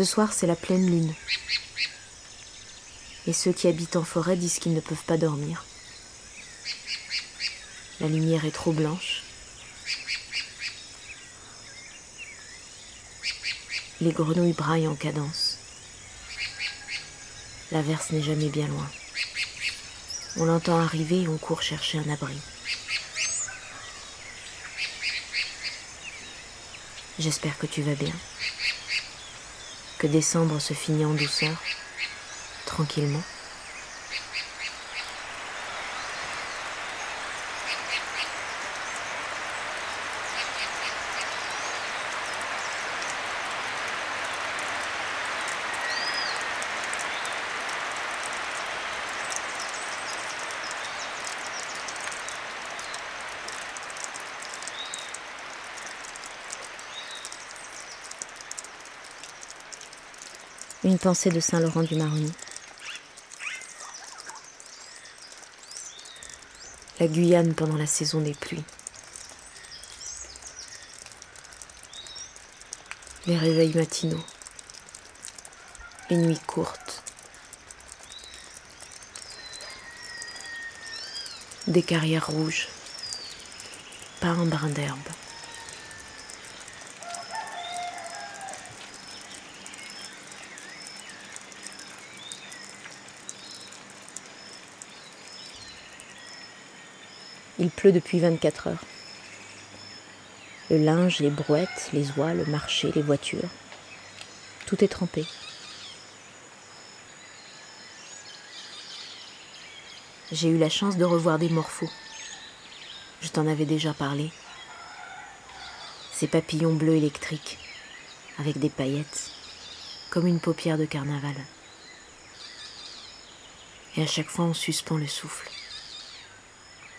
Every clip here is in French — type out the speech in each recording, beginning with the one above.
Ce soir, c'est la pleine lune. Et ceux qui habitent en forêt disent qu'ils ne peuvent pas dormir. La lumière est trop blanche. Les grenouilles braillent en cadence. L'averse n'est jamais bien loin. On l'entend arriver et on court chercher un abri. J'espère que tu vas bien. Que décembre se finit en douceur, tranquillement. Une pensée de Saint-Laurent du Maroni. La Guyane pendant la saison des pluies. Les réveils matinaux. Les nuits courtes. Des carrières rouges. Pas un brin d'herbe. Il pleut depuis 24 heures. Le linge, les brouettes, les oies, le marché, les voitures. Tout est trempé. J'ai eu la chance de revoir des morphos. Je t'en avais déjà parlé. Ces papillons bleus électriques, avec des paillettes, comme une paupière de carnaval. Et à chaque fois on suspend le souffle.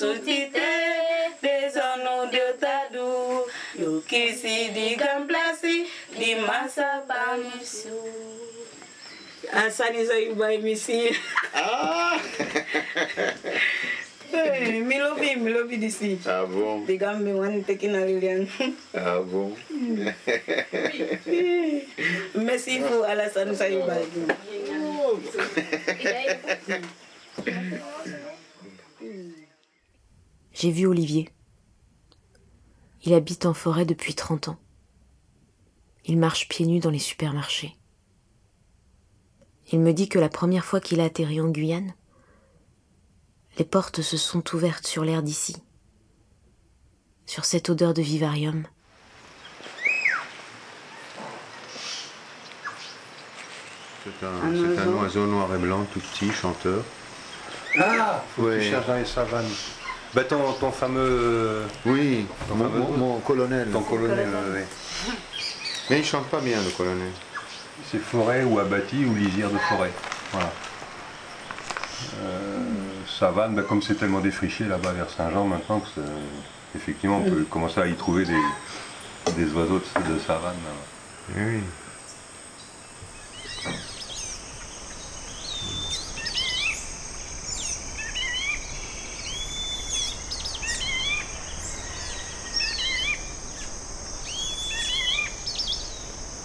sutite Dezonul de tadu Yo kisi di gamplasi Di masa pamisu Asani zoi boy misi Ah. Mi lobi mi lobi disi ah bon. Di gam mi wan tekin a lilian ah eh, merci pour alassane saïba. Oh. J'ai vu Olivier. Il habite en forêt depuis 30 ans. Il marche pieds nus dans les supermarchés. Il me dit que la première fois qu'il a atterri en Guyane, les portes se sont ouvertes sur l'air d'ici, sur cette odeur de vivarium. C'est un, c'est un oiseau noir et blanc, tout petit, chanteur. Ah faut que Ouais. tu cherches dans les savanes. Bah ton, ton fameux... Oui, Ton mon, fameux- mon- mon colonel. Ton colonel, ouais. Mais il chante pas bien, le colonel. C'est forêt ou abattis ou lisière de forêt. Voilà. Euh, savane, bah, comme c'est tellement défriché là-bas vers Saint-Jean maintenant, que effectivement on peut commencer à y trouver des, des oiseaux de, de savane. là. Eh Oui.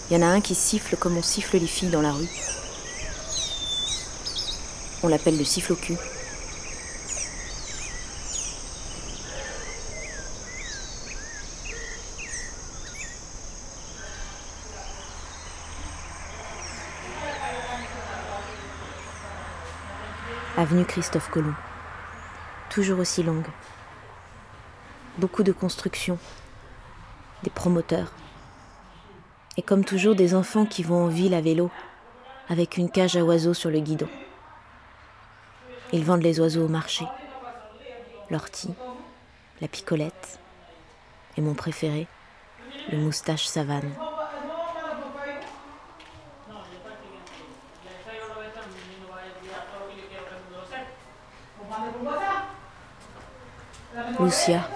Il y en a un qui siffle comme on siffle les filles dans la rue. On l'appelle le siffle au cul. Avenue Christophe Colomb. Toujours aussi longue. Beaucoup de constructions. Des promoteurs et comme toujours des enfants qui vont en ville à vélo, avec une cage à oiseaux sur le guidon. Ils vendent les oiseaux au marché. L'ortie, la picolette, et mon préféré, le moustache savane. Lucia,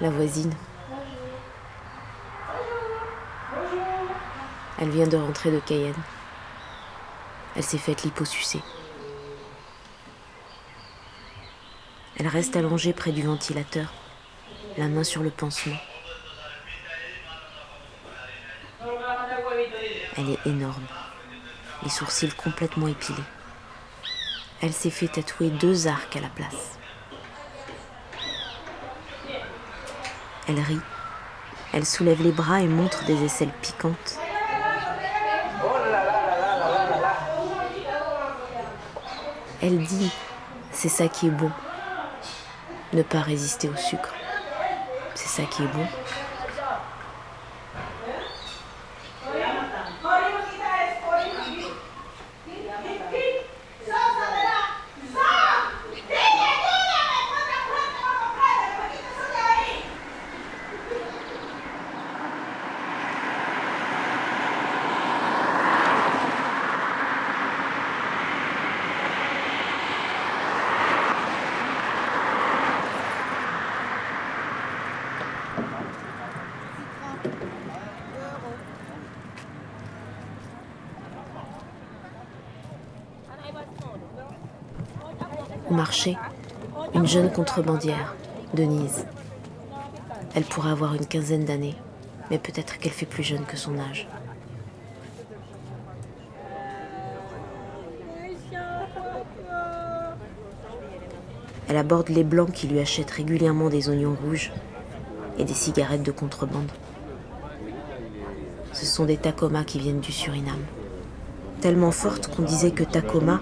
la voisine. Elle vient de rentrer de Cayenne. Elle s'est faite liposucer. Elle reste allongée près du ventilateur, la main sur le pansement. Elle est énorme, les sourcils complètement épilés. Elle s'est fait tatouer deux arcs à la place. Elle rit. Elle soulève les bras et montre des aisselles piquantes. Elle dit, c'est ça qui est bon. Ne pas résister au sucre. C'est ça qui est bon. Au marché, une jeune contrebandière, Denise. Elle pourrait avoir une quinzaine d'années, mais peut-être qu'elle fait plus jeune que son âge. Elle aborde les blancs qui lui achètent régulièrement des oignons rouges et des cigarettes de contrebande. Ce sont des Tacoma qui viennent du Suriname. Tellement fortes qu'on disait que Tacoma,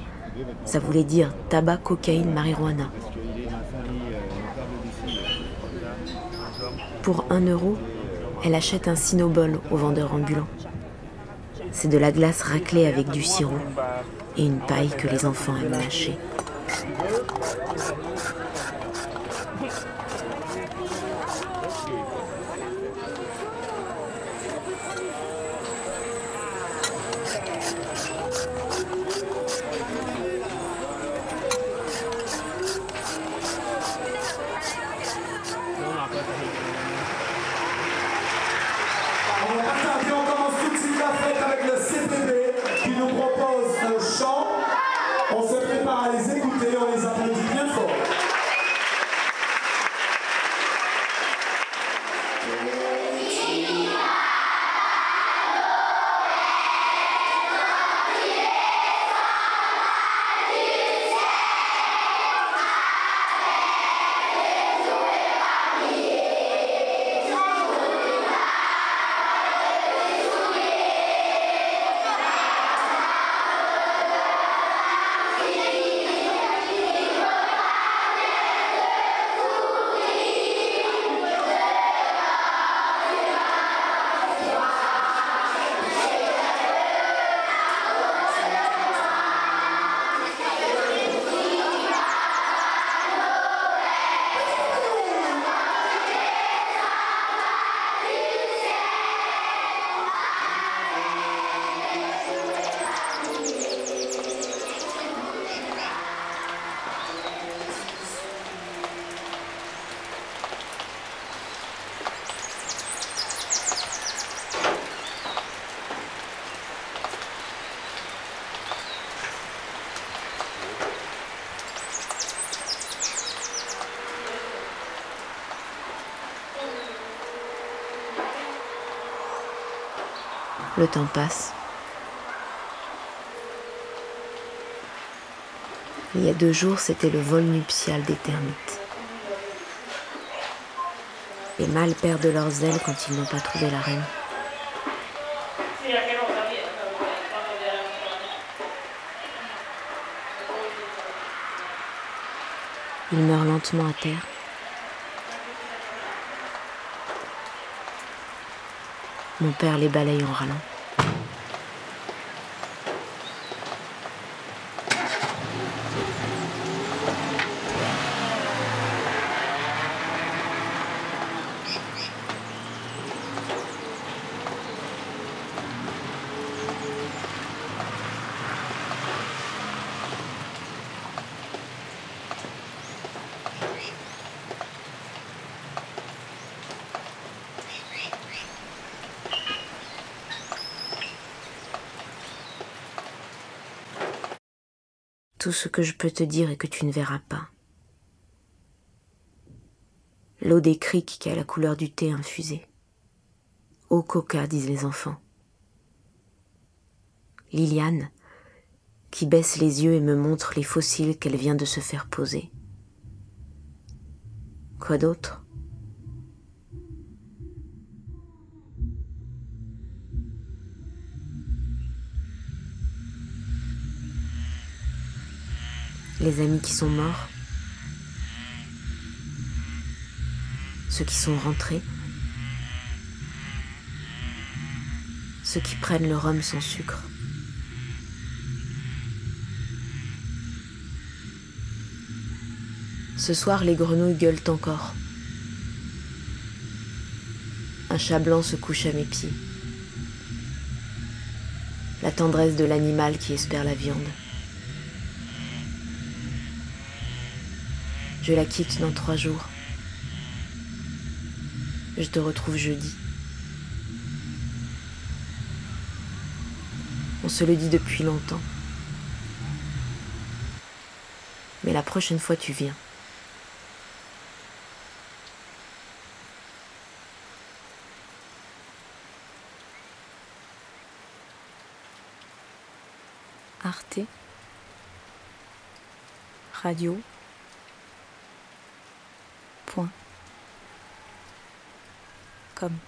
ça voulait dire tabac, cocaïne, marijuana. Pour un euro, elle achète un Cinnobol au vendeur ambulant. C'est de la glace raclée avec du sirop et une paille que les enfants aiment lâcher. Le temps passe. Il y a deux jours, c'était le vol nuptial des termites. Les mâles perdent leurs ailes quand ils n'ont pas trouvé la reine. Ils meurent lentement à terre. Mon père les balaye en râlant. Tout ce que je peux te dire et que tu ne verras pas. L'eau des criques qui a la couleur du thé infusé. Eau coca, disent les enfants. Liliane, qui baisse les yeux et me montre les fossiles qu'elle vient de se faire poser. Quoi d'autre? Les amis qui sont morts Ceux qui sont rentrés Ceux qui prennent le rhum sans sucre Ce soir, les grenouilles gueulent encore. Un chat blanc se couche à mes pieds. La tendresse de l'animal qui espère la viande. Je la quitte dans trois jours. Je te retrouve jeudi. On se le dit depuis longtemps. Mais la prochaine fois tu viens. Arte, radio, comme.